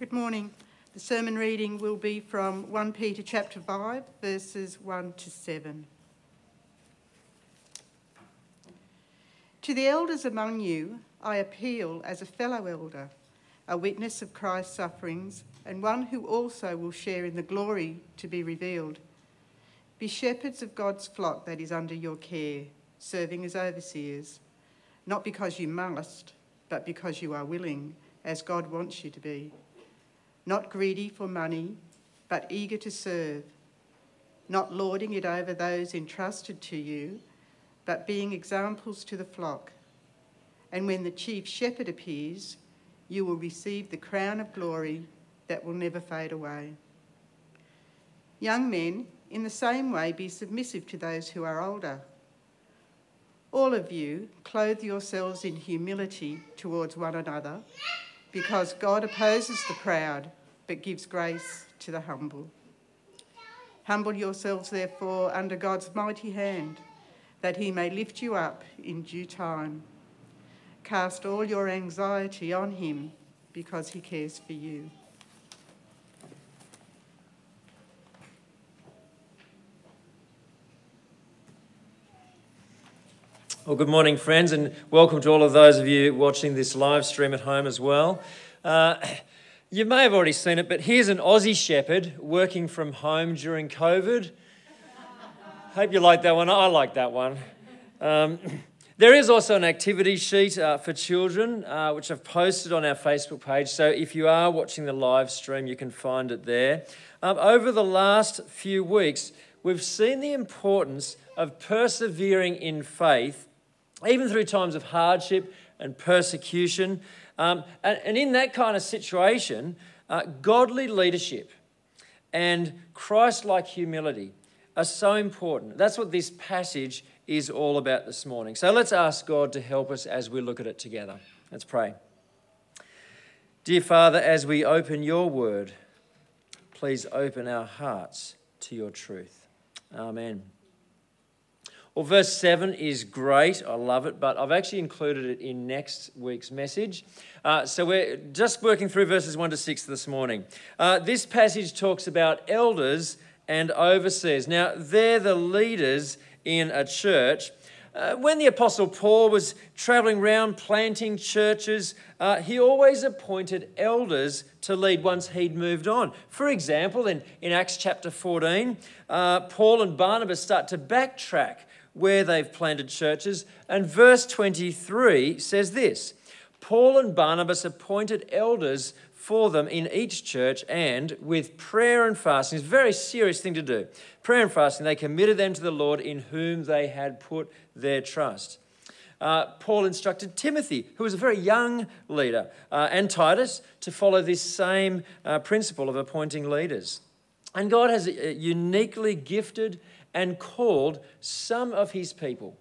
Good morning. The sermon reading will be from 1 Peter chapter 5, verses 1 to 7. To the elders among you, I appeal as a fellow elder, a witness of Christ's sufferings, and one who also will share in the glory to be revealed. Be shepherds of God's flock that is under your care, serving as overseers, not because you must, but because you are willing, as God wants you to be not greedy for money, but eager to serve, not lording it over those entrusted to you, but being examples to the flock. And when the chief shepherd appears, you will receive the crown of glory that will never fade away. Young men, in the same way, be submissive to those who are older. All of you, clothe yourselves in humility towards one another because God opposes the proud, but gives grace to the humble. Humble yourselves, therefore, under God's mighty hand, that he may lift you up in due time. Cast all your anxiety on him, because he cares for you. Well, good morning, friends, and welcome to all of those of you watching this live stream at home as well. Uh, you may have already seen it, but here's an Aussie Shepherd working from home during COVID. Hope you like that one. I like that one. Um, there is also an activity sheet uh, for children, uh, which I've posted on our Facebook page. So if you are watching the live stream, you can find it there. Um, over the last few weeks, we've seen the importance of persevering in faith even through times of hardship and persecution. Um, and, and, in that kind of situation, uh, godly leadership and Christ like humility are so important. That's what this passage is all about this morning. So let's ask God to help us as we look at it together. Let's pray. Dear Father, as we open your word, please open our hearts to your truth. Amen. Well, verse 7 is great. I love it, but I've actually included it in next week's message. Uh, so we're just working through verses 1 to 6 this morning. Uh, this passage talks about elders and overseers. Now, they're the leaders in a church. Uh, when the Apostle Paul was traveling around planting churches, uh, he always appointed elders to lead once he'd moved on. For example, in, in Acts chapter 14, uh, Paul and Barnabas start to backtrack where they've planted churches. And verse 23 says this Paul and Barnabas appointed elders for them in each church, and with prayer and fasting, it's a very serious thing to do. Prayer and fasting, they committed them to the Lord in whom they had put their trust. Uh, Paul instructed Timothy, who was a very young leader, uh, and Titus to follow this same uh, principle of appointing leaders. And God has uniquely gifted and called some of his people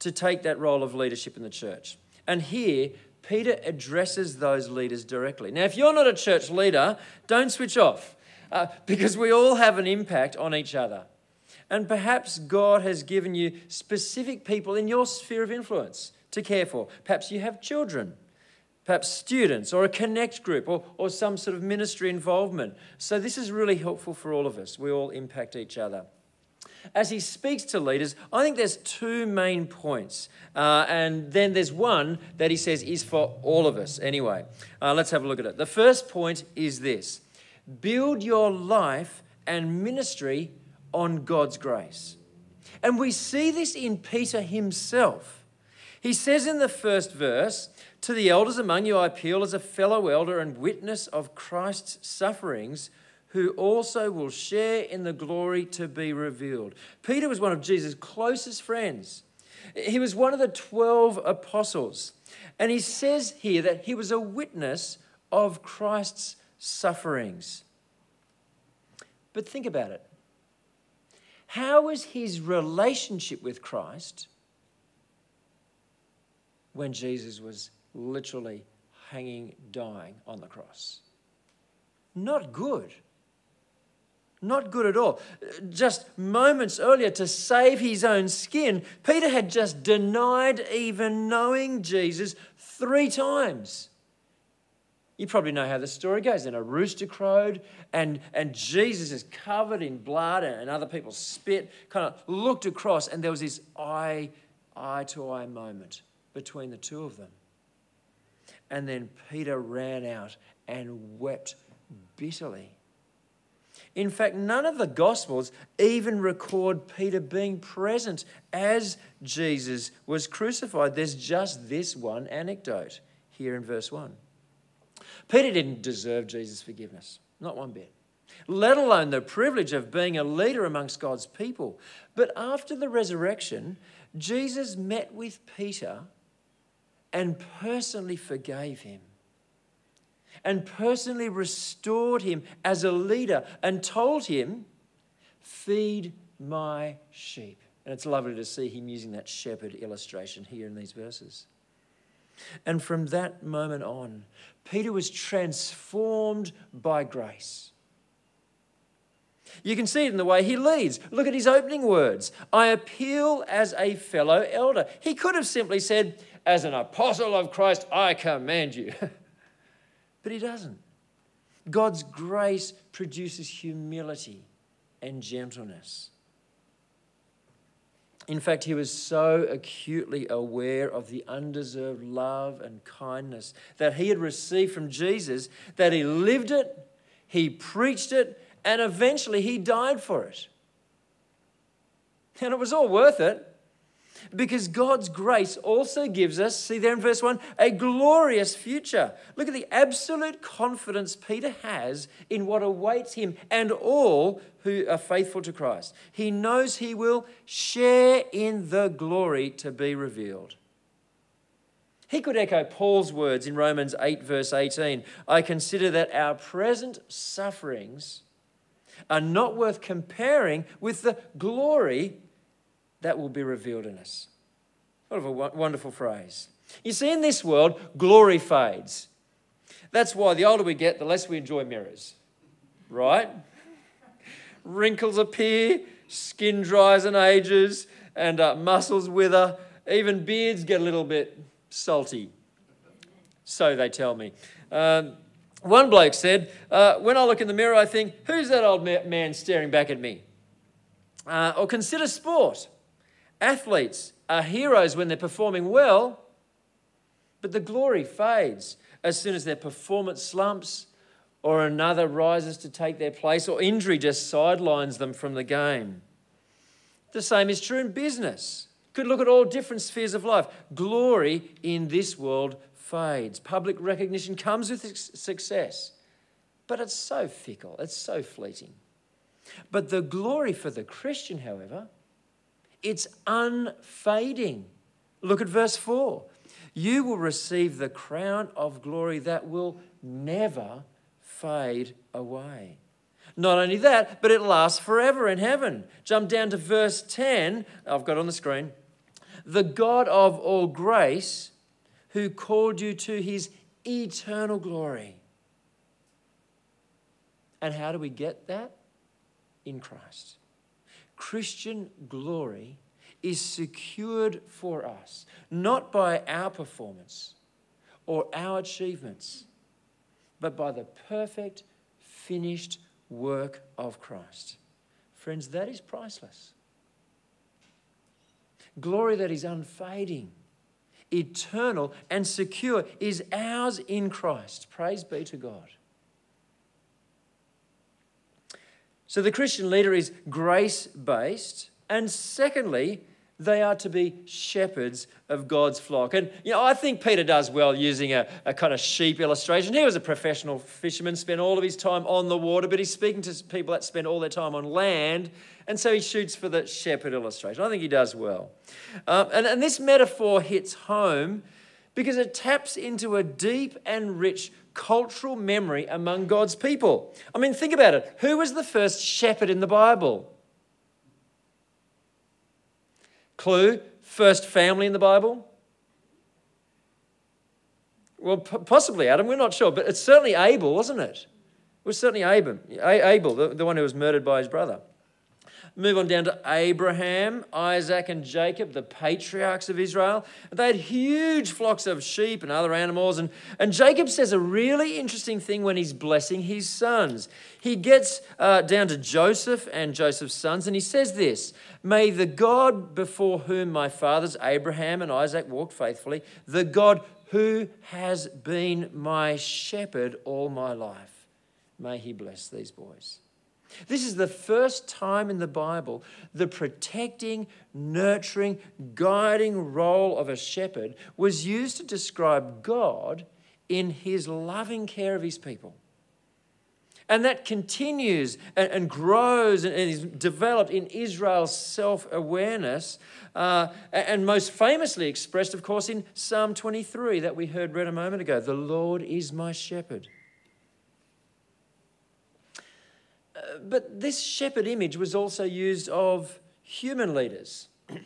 to take that role of leadership in the church. And here, Peter addresses those leaders directly. Now, if you're not a church leader, don't switch off uh, because we all have an impact on each other. And perhaps God has given you specific people in your sphere of influence to care for. Perhaps you have children, perhaps students, or a connect group, or, or some sort of ministry involvement. So, this is really helpful for all of us. We all impact each other as he speaks to leaders, I think there's two main points. Uh, and then there's one that he says is for all of us anyway. Uh, let's have a look at it. The first point is this build your life and ministry on God's grace. And we see this in Peter himself. He says in the first verse, To the elders among you I appeal as a fellow elder and witness of Christ's sufferings who also will share in the glory to be revealed. Peter was one of Jesus' closest friends. He was one of the 12 apostles. And he says here that he was a witness of Christ's sufferings. But think about it. How was his relationship with Christ when Jesus was literally hanging, dying on the cross? Not good. Not good at all. Just moments earlier, to save his own skin, Peter had just denied even knowing Jesus three times. You probably know how the story goes. Then a rooster crowed, and, and Jesus is covered in blood, and other people spit, kind of looked across, and there was this eye, eye to eye moment between the two of them. And then Peter ran out and wept bitterly. In fact, none of the Gospels even record Peter being present as Jesus was crucified. There's just this one anecdote here in verse 1. Peter didn't deserve Jesus' forgiveness, not one bit, let alone the privilege of being a leader amongst God's people. But after the resurrection, Jesus met with Peter and personally forgave him and personally restored him as a leader and told him, Feed my sheep. And it's lovely to see him using that shepherd illustration here in these verses. And from that moment on, Peter was transformed by grace. You can see it in the way he leads. Look at his opening words I appeal as a fellow elder. He could have simply said, As an apostle of Christ, I command you. But he doesn't. God's grace produces humility and gentleness. In fact, he was so acutely aware of the undeserved love and kindness that he had received from Jesus that he lived it, he preached it, and eventually he died for it. And it was all worth it. Because God's grace also gives us, see there in verse 1, a glorious future. Look at the absolute confidence Peter has in what awaits him and all who are faithful to Christ. He knows he will share in the glory to be revealed. He could echo Paul's words in Romans 8, verse 18 I consider that our present sufferings are not worth comparing with the glory that will be revealed in us. What a wonderful phrase. You see, in this world, glory fades. That's why the older we get, the less we enjoy mirrors, right? Wrinkles appear, skin dries and ages, and uh, muscles wither. Even beards get a little bit salty. So they tell me. Um, one bloke said, uh, When I look in the mirror, I think, who's that old man staring back at me? Uh, or consider sport. Athletes are heroes when they're performing well, but the glory fades as soon as their performance slumps or another rises to take their place or injury just sidelines them from the game. The same is true in business. Could look at all different spheres of life. Glory in this world fades. Public recognition comes with success, but it's so fickle, it's so fleeting. But the glory for the Christian, however, it's unfading. Look at verse 4. You will receive the crown of glory that will never fade away. Not only that, but it lasts forever in heaven. Jump down to verse 10. I've got on the screen. The God of all grace, who called you to his eternal glory. And how do we get that? In Christ. Christian glory is secured for us, not by our performance or our achievements, but by the perfect, finished work of Christ. Friends, that is priceless. Glory that is unfading, eternal, and secure is ours in Christ. Praise be to God. So the Christian leader is grace based. And secondly, they are to be shepherds of God's flock. And, you know, I think Peter does well using a, a kind of sheep illustration. He was a professional fisherman, spent all of his time on the water, but he's speaking to people that spend all their time on land. And so he shoots for the shepherd illustration. I think he does well. Um, and, and this metaphor hits home because it taps into a deep and rich cultural memory among God's people. I mean, think about it. Who was the first shepherd in the Bible? Clue first family in the Bible? Well, possibly Adam, we're not sure, but it's certainly Abel, wasn't it? It was certainly Abel, Abel the, the one who was murdered by his brother. Move on down to Abraham, Isaac, and Jacob, the patriarchs of Israel. They had huge flocks of sheep and other animals. And, and Jacob says a really interesting thing when he's blessing his sons. He gets uh, down to Joseph and Joseph's sons, and he says this May the God before whom my fathers Abraham and Isaac walked faithfully, the God who has been my shepherd all my life, may he bless these boys. This is the first time in the Bible the protecting, nurturing, guiding role of a shepherd was used to describe God in his loving care of his people. And that continues and, grows and, and, is developed in Israel's self awareness, uh, and most famously expressed, of course, in Psalm 23 that we heard read a moment ago The Lord is my shepherd. But this shepherd image was also used of human leaders.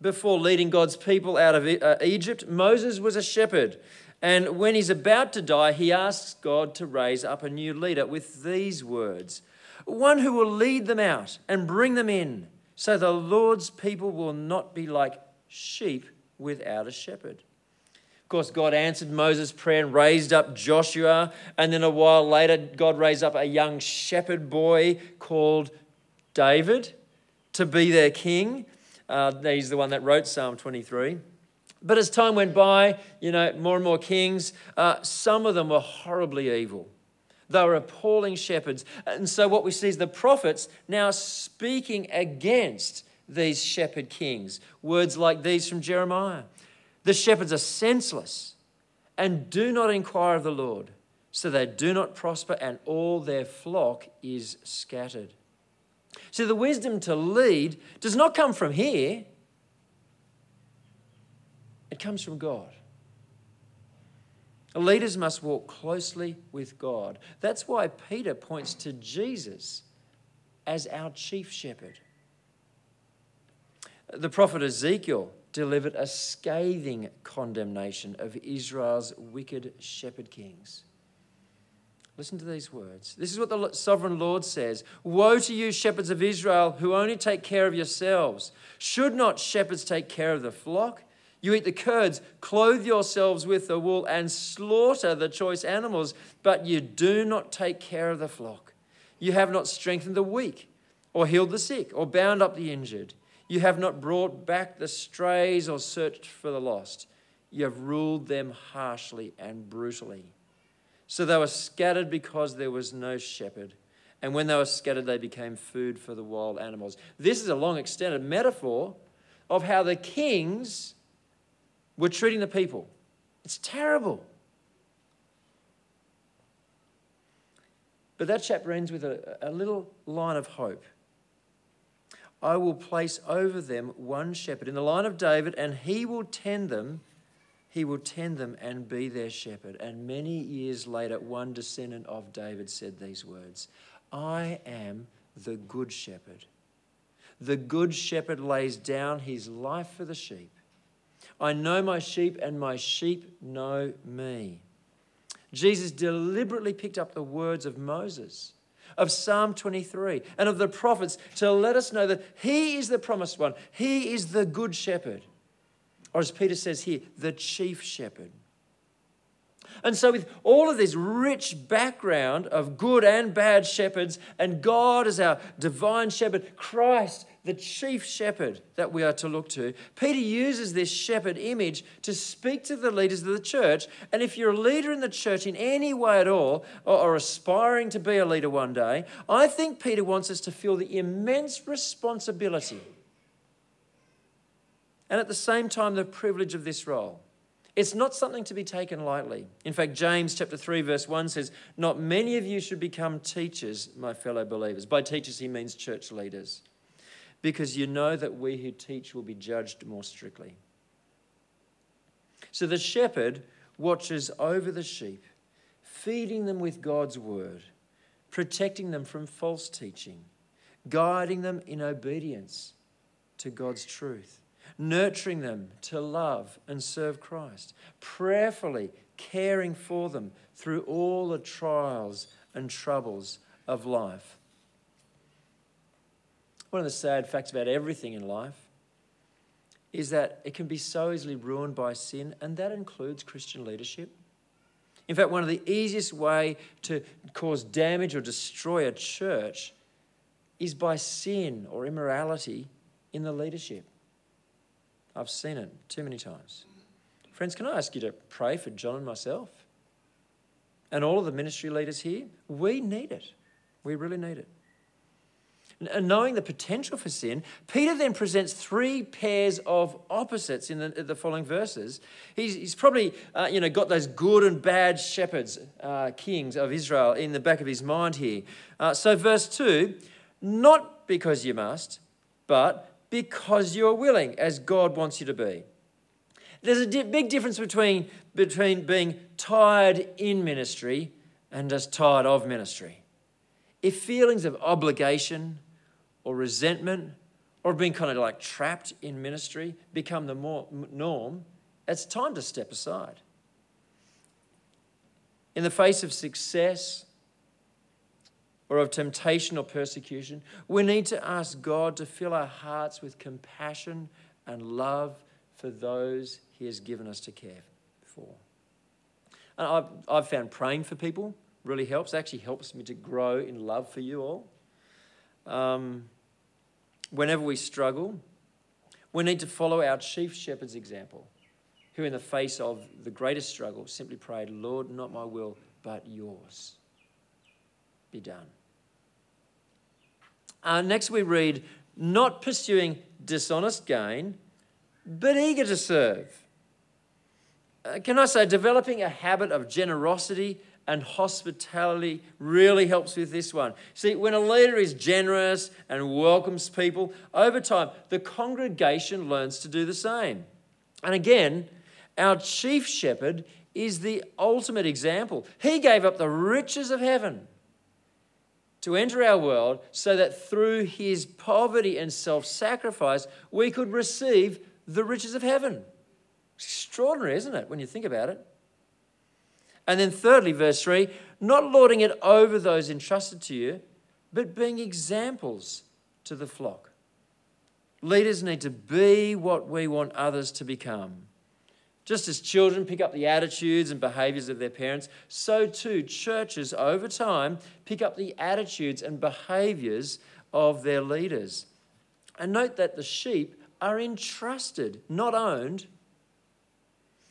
Before leading God's people out of uh, Egypt, Moses was a shepherd. And when he's about to die, he asks God to raise up a new leader with these words one who will lead them out and bring them in, so the Lord's people will not be like sheep without a shepherd. Course, God answered Moses' prayer and raised up Joshua. And then a while later, God raised up a young shepherd boy called David to be their king. Uh, he's the one that wrote Psalm 23. But as time went by, you know, more and more kings, uh, some of them were horribly evil. They were appalling shepherds. And so what we see is the prophets now speaking against these shepherd kings. Words like these from Jeremiah the shepherds are senseless and do not inquire of the Lord, so they do not prosper, and all their flock is scattered. So the wisdom to lead does not come from here, it comes from God. Leaders must walk closely with God. That's why Peter points to Jesus as our chief shepherd. The prophet Ezekiel delivered a scathing condemnation of Israel's wicked shepherd kings. Listen to these words. This is what the sovereign Lord says Woe to you, shepherds of Israel, who only take care of yourselves. Should not shepherds take care of the flock? You eat the curds, clothe yourselves with the wool, and slaughter the choice animals, but you do not take care of the flock. You have not strengthened the weak, or healed the sick, or bound up the injured. You have not brought back the strays or searched for the lost. You have ruled them harshly and brutally. So they were scattered because there was no shepherd. And when they were scattered, they became food for the wild animals. This is a long extended metaphor of how the kings were treating the people. It's terrible. But that chapter ends with a, a little line of hope. I will place over them one shepherd in the line of David, and he will tend them. He will tend them and be their shepherd. And many years later, one descendant of David said these words I am the good shepherd. The good shepherd lays down his life for the sheep. I know my sheep, and my sheep know me. Jesus deliberately picked up the words of Moses of Psalm 23 and of the prophets to let us know that He is the promised one, He is the good shepherd. Or as Peter says here, the chief shepherd. And so, with all of this rich background of good and bad shepherds, and God as our divine shepherd, Christ, the chief shepherd that we are to look to, Peter uses this shepherd image to speak to the leaders of the church. And if you're a leader in the church in any way at all, or, or aspiring to be a leader one day, I think Peter wants us to feel the immense responsibility and at the same time the privilege of this role. It's not something to be taken lightly. In fact, James chapter 3 verse 1 says, "Not many of you should become teachers, my fellow believers." By teachers he means church leaders. Because you know that we who teach will be judged more strictly. So the shepherd watches over the sheep, feeding them with God's word, protecting them from false teaching, guiding them in obedience to God's truth nurturing them to love and serve Christ, prayerfully caring for them through all the trials and troubles of life. one of the sad facts about everything in life is that it can be so easily ruined by sin, and that includes Christian leadership. In fact, one of the easiest way to cause damage or destroy a church is by sin or immorality in the leadership. I've seen it too many times. Friends, can I ask you to pray for John and myself? And all of the ministry leaders here? We need it. We really need it. And knowing the potential for sin, Peter then presents three pairs of opposites in the, the following verses. He's, he's probably uh, you know, got those good and bad shepherds, uh, kings of Israel, in the back of his mind here. Uh, so, verse 2 not because you must, but because you are willing, as God wants you to be. There's a di- big difference between, between being tired in ministry and just tired of ministry. If feelings of obligation or resentment or being kind of like trapped in ministry become the more norm, it's time to step aside. In the face of success or of temptation or persecution, we need to ask God to fill our hearts with compassion and love for those He has given us to care for. And I've, I've found praying for people really helps. It actually helps me to grow in love for you all. Um, whenever we struggle, we need to follow our chief shepherd's example, who, in the face of the greatest struggle, simply prayed, Lord, not my will, but yours be done. Uh, next, we read, not pursuing dishonest gain, but eager to serve. Uh, can I say, developing a habit of generosity and hospitality really helps with this one. See, when a leader is generous and welcomes people, over time, the congregation learns to do the same. And again, our chief shepherd is the ultimate example. He gave up the riches of heaven to enter our world so that through his poverty and self sacrifice, we could receive the riches of heaven. Extraordinary, isn't it, when you think about it? And then, thirdly, verse 3 not lording it over those entrusted to you, but being examples to the flock. Leaders need to be what we want others to become. Just as children pick up the attitudes and behaviors of their parents, so too churches over time pick up the attitudes and behaviors of their leaders. And note that the sheep are entrusted, not owned.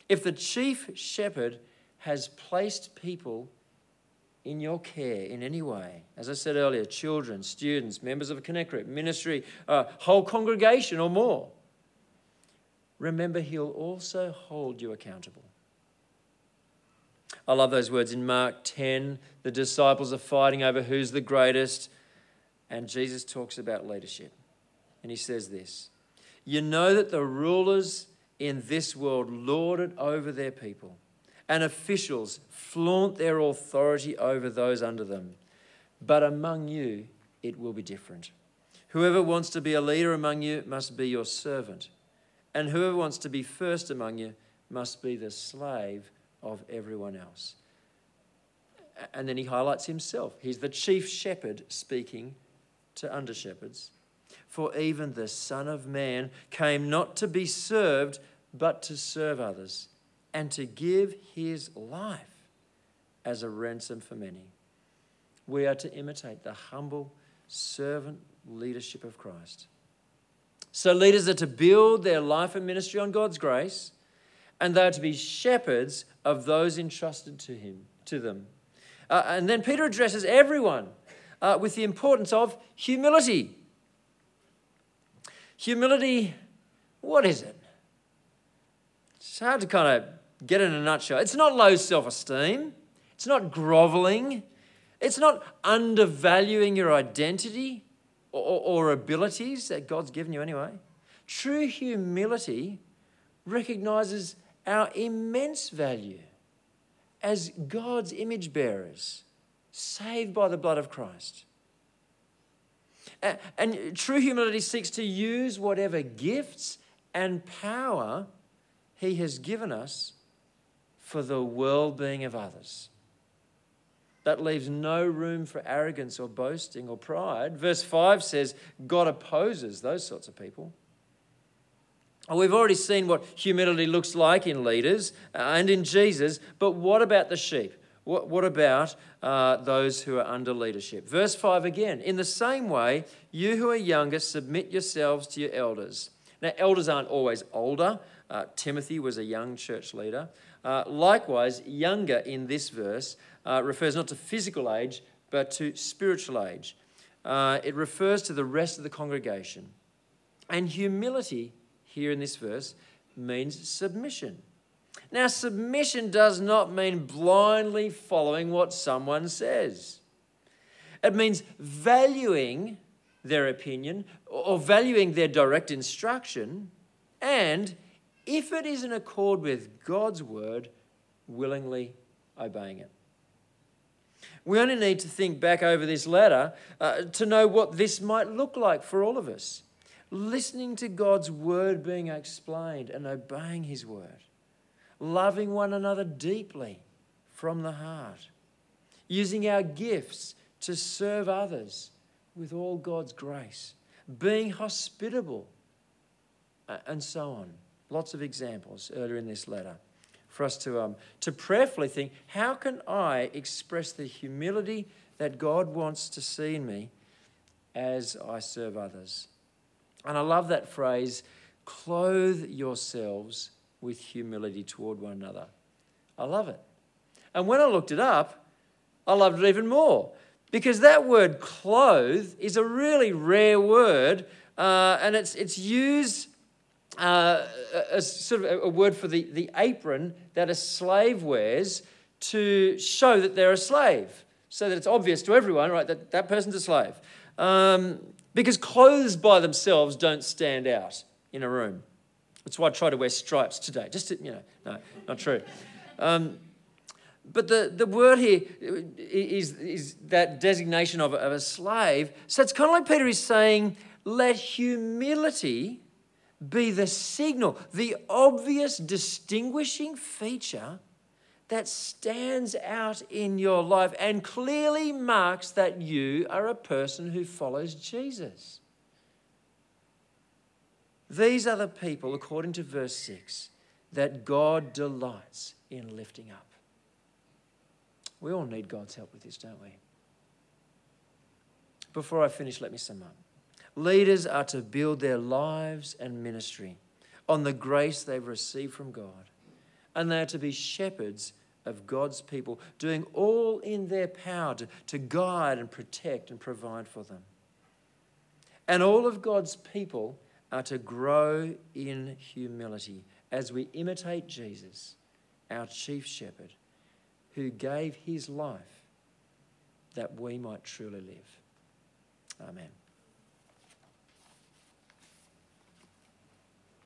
If the chief shepherd has placed people in your care in any way. As I said earlier, children, students, members of a connect group, ministry, uh, whole congregation, or more. Remember, He'll also hold you accountable. I love those words in Mark 10. The disciples are fighting over who's the greatest, and Jesus talks about leadership. And He says this You know that the rulers in this world lord it over their people and officials flaunt their authority over those under them. But among you, it will be different. Whoever wants to be a leader among you must be your servant, and whoever wants to be first among you must be the slave of everyone else. And then he highlights himself. He's the chief shepherd speaking to under shepherds. For even the Son of Man came not to be served, but to serve others and to give his life as a ransom for many. We are to imitate the humble servant leadership of Christ. So, leaders are to build their life and ministry on God's grace, and they are to be shepherds of those entrusted to him, to them. Uh, and then Peter addresses everyone uh, with the importance of humility. Humility, what is it? It's hard to kind of get in a nutshell. It's not low self esteem, it's not groveling, it's not undervaluing your identity or, or, abilities that God's given you anyway. True humility recognizes our immense value as God's image bearers, saved by the blood of Christ. And true humility seeks to use whatever gifts and power He has given us for the well being of others. That leaves no room for arrogance or boasting or pride. Verse 5 says God opposes those sorts of people. We've already seen what humility looks like in leaders uh, and in Jesus, but what about the sheep? What, what about uh, those who are under leadership? Verse 5 again In the same way, you who are younger, submit yourselves to your elders. Now, elders aren't always older. Uh, Timothy was a young church leader. Uh, likewise, younger in this verse uh, refers not to physical age, but to spiritual age. Uh, it refers to the rest of the congregation. And humility, here in this verse, means submission. Now, submission does not mean blindly following what someone says. It means valuing their opinion or valuing their direct instruction, and if it is in accord with God's word, willingly obeying it. We only need to think back over this letter uh, to know what this might look like for all of us. Listening to God's word being explained and obeying his word. Loving one another deeply from the heart. Using our gifts to serve others with all God's grace. Being hospitable uh, and so on. Lots of examples earlier in this letter for us to, um, to prayerfully think how can I express the humility that God wants to see in me as I serve others? And I love that phrase clothe yourselves with humility toward one another. I love it. And when I looked it up, I loved it even more because that word clothe is a really rare word uh, and it's, it's used uh, a, a, sort of a word for the, the apron that a slave wears to show that they're a slave, so that it's obvious to everyone, right, that that person's a slave. Um, because clothes by themselves don't stand out in a room. That's why I try to wear stripes today. Just to, you know, no, not true. Um, but the, the word here is, is that designation of, of a slave. So it's kind of like Peter is saying, let humility be the signal, the obvious distinguishing feature that stands out in your life and clearly marks that you are a person who follows Jesus. These are the people, according to verse 6, that God delights in lifting up. We all need God's help with this, don't we? Before I finish, let me sum up. Leaders are to build their lives and ministry on the grace they've received from God. And they are to be shepherds of God's people, doing all in their power to, to guide and protect and provide for them. And all of God's people are to grow in humility as we imitate Jesus, our chief shepherd, who gave his life that we might truly live. Amen.